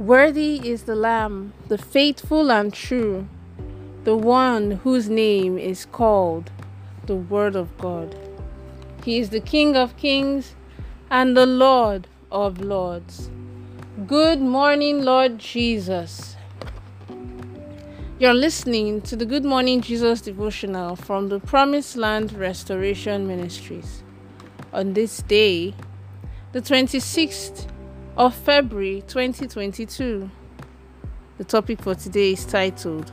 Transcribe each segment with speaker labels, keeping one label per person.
Speaker 1: Worthy is the Lamb, the faithful and true, the one whose name is called the Word of God. He is the King of kings and the Lord of lords. Good morning, Lord Jesus. You're listening to the Good Morning Jesus devotional from the Promised Land Restoration Ministries. On this day, the 26th of February 2022, the topic for today is titled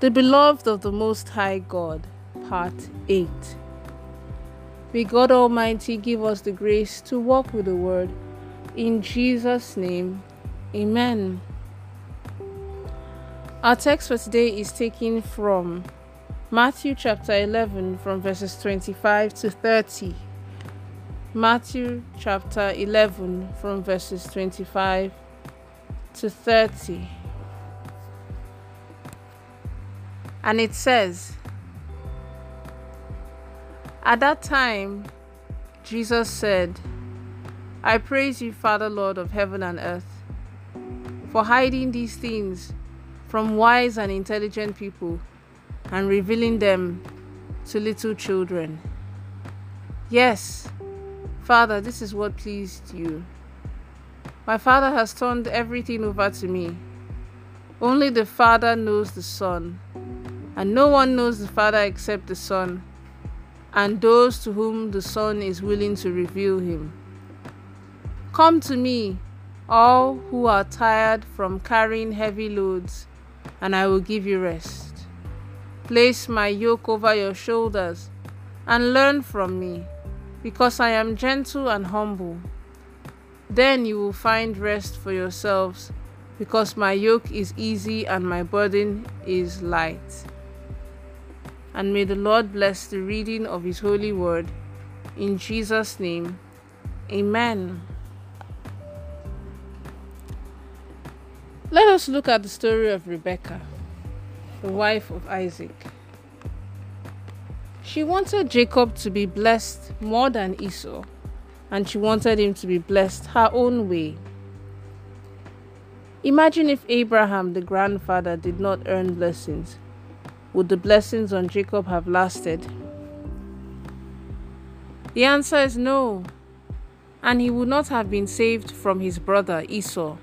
Speaker 1: The Beloved of the Most High God, Part 8. May God Almighty give us the grace to walk with the Word. In Jesus' name, Amen. Our text for today is taken from Matthew chapter 11, from verses 25 to 30. Matthew chapter 11, from verses 25 to 30. And it says, At that time, Jesus said, I praise you, Father, Lord of heaven and earth, for hiding these things from wise and intelligent people and revealing them to little children. Yes, Father, this is what pleased you. My Father has turned everything over to me. Only the Father knows the Son, and no one knows the Father except the Son, and those to whom the Son is willing to reveal him. Come to me, all who are tired from carrying heavy loads and I will give you rest. Place my yoke over your shoulders and learn from me, because I am gentle and humble. Then you will find rest for yourselves, because my yoke is easy and my burden is light. And may the Lord bless the reading of His holy word. In Jesus' name, Amen. Let us look at the story of Rebecca, the wife of Isaac. She wanted Jacob to be blessed more than Esau, and she wanted him to be blessed her own way. Imagine if Abraham, the grandfather, did not earn blessings. Would the blessings on Jacob have lasted? The answer is no, and he would not have been saved from his brother Esau.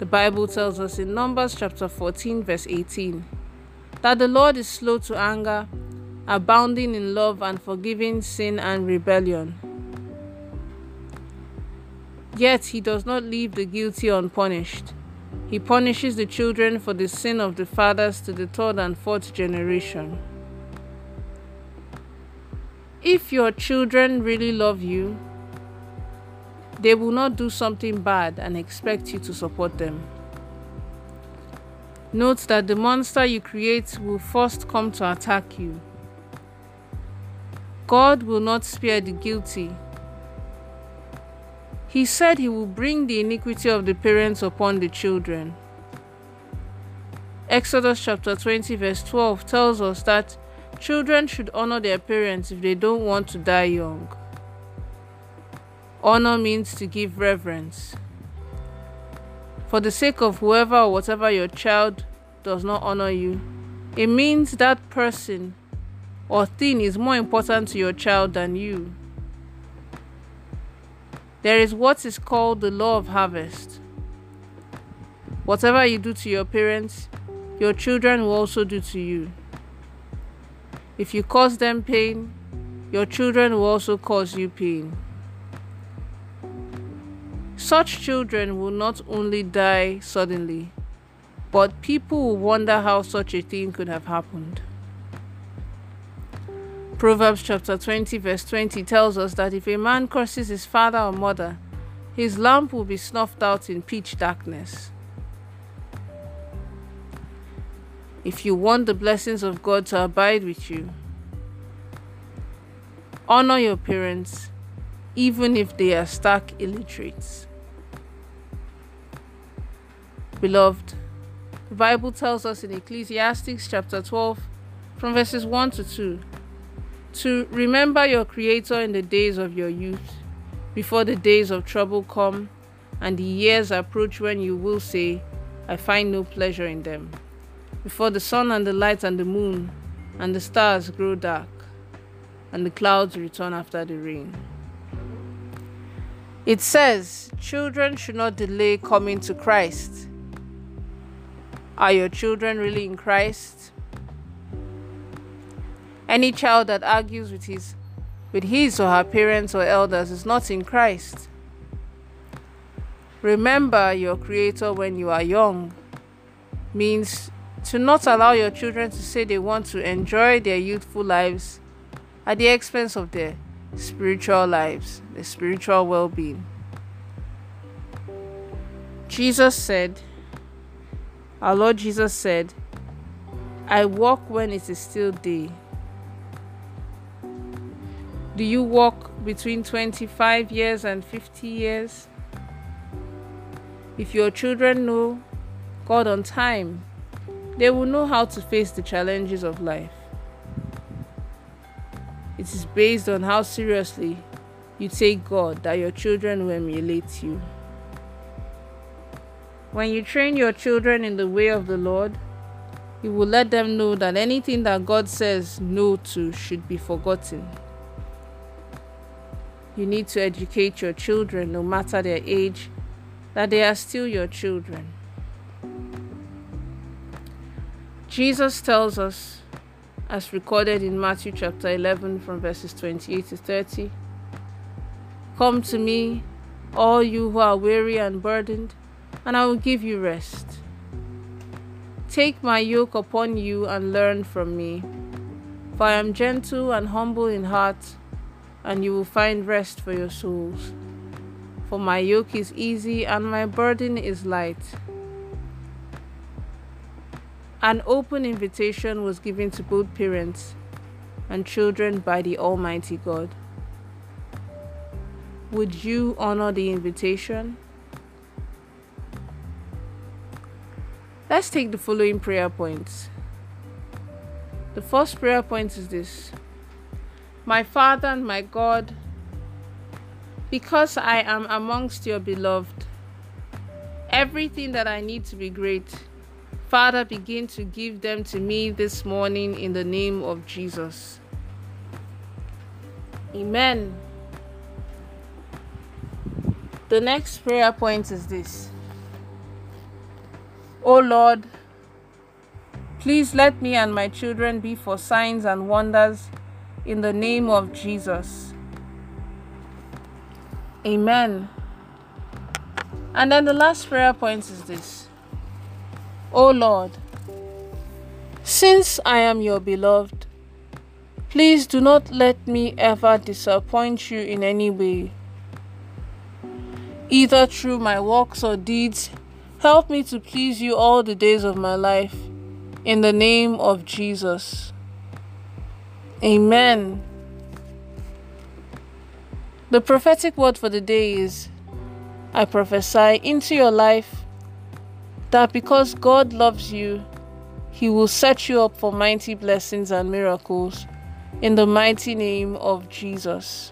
Speaker 1: The Bible tells us in Numbers chapter 14, verse 18, that the Lord is slow to anger, abounding in love, and forgiving sin and rebellion. Yet he does not leave the guilty unpunished. He punishes the children for the sin of the fathers to the third and fourth generation. If your children really love you, they will not do something bad and expect you to support them. Note that the monster you create will first come to attack you. God will not spare the guilty. He said he will bring the iniquity of the parents upon the children. Exodus chapter 20, verse 12 tells us that children should honor their parents if they don't want to die young. Honor means to give reverence. For the sake of whoever or whatever your child does not honor you, it means that person or thing is more important to your child than you. There is what is called the law of harvest. Whatever you do to your parents, your children will also do to you. If you cause them pain, your children will also cause you pain. Such children will not only die suddenly, but people will wonder how such a thing could have happened. Proverbs chapter 20, verse 20 tells us that if a man curses his father or mother, his lamp will be snuffed out in pitch darkness. If you want the blessings of God to abide with you, honor your parents, even if they are stark illiterates. Beloved, the Bible tells us in Ecclesiastes chapter 12, from verses 1 to 2, to remember your Creator in the days of your youth, before the days of trouble come and the years approach when you will say, I find no pleasure in them. Before the sun and the light and the moon and the stars grow dark, and the clouds return after the rain. It says, Children should not delay coming to Christ. Are your children really in Christ? Any child that argues with his with his or her parents or elders is not in Christ. Remember your Creator when you are young means to not allow your children to say they want to enjoy their youthful lives at the expense of their spiritual lives, their spiritual well being. Jesus said, Our Lord Jesus said, I walk when it is still day. Do you walk between 25 years and 50 years? If your children know God on time, they will know how to face the challenges of life. It is based on how seriously you take God that your children will emulate you. When you train your children in the way of the Lord, you will let them know that anything that God says no to should be forgotten. You need to educate your children, no matter their age, that they are still your children. Jesus tells us, as recorded in Matthew chapter 11, from verses 28 to 30 Come to me, all you who are weary and burdened, and I will give you rest. Take my yoke upon you and learn from me, for I am gentle and humble in heart, and you will find rest for your souls. For my yoke is easy and my burden is light. An open invitation was given to both parents and children by the Almighty God. Would you honor the invitation? Let's take the following prayer points. The first prayer point is this My Father and my God, because I am amongst your beloved, everything that I need to be great, Father, begin to give them to me this morning in the name of Jesus. Amen. The next prayer point is this O Lord, please let me and my children be for signs and wonders in the name of Jesus. Amen. And then the last prayer point is this O Lord, since I am your beloved, please do not let me ever disappoint you in any way, either through my works or deeds. Help me to please you all the days of my life. In the name of Jesus. Amen. The prophetic word for the day is I prophesy into your life that because God loves you, He will set you up for mighty blessings and miracles in the mighty name of Jesus.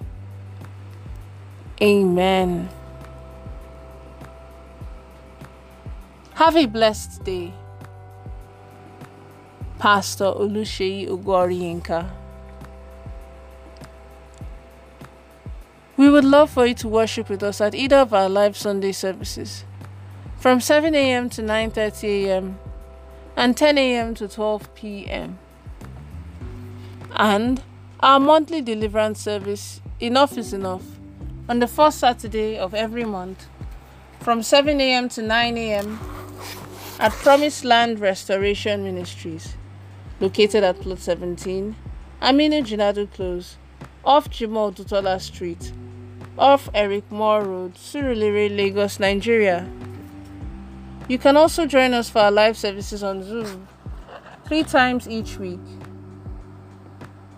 Speaker 1: Amen. Have a blessed day. Pastor Oluseyi Ogoriinka. Would love for you to worship with us at either of our live Sunday services from 7 a.m. to 9:30 a.m. and 10 a.m. to 12 p.m. And our monthly deliverance service Enough is Enough on the first Saturday of every month from 7 a.m. to 9 a.m. at Promised Land Restoration Ministries located at plot 17 Aminu Jinadu Close off Jimoh Dutola Street off Eric Moore Road, Surulere, Lagos, Nigeria. You can also join us for our live services on Zoom three times each week.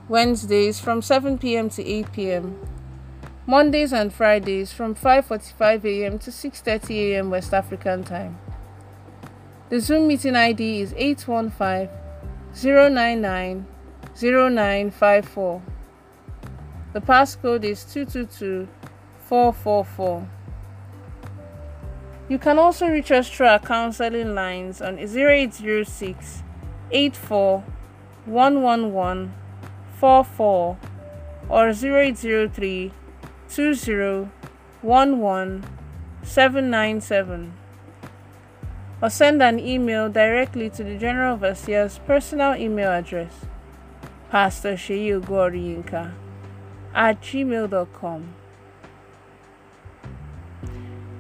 Speaker 1: Wednesdays from 7 p.m. to 8 p.m. Mondays and Fridays from 5:45 a.m. to 6:30 a.m. West African time. The Zoom meeting ID is 815 099 0954. The passcode is 222 444. You can also reach us through our counseling lines on 0806 84 111 44 or 0803 20 11 797 or send an email directly to the General Overseer's personal email address, Pastor Sheyi at gmail.com.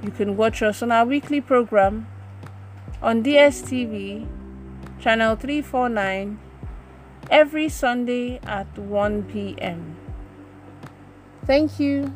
Speaker 1: You can watch us on our weekly program on DSTV, channel 349, every Sunday at 1 p.m. Thank you.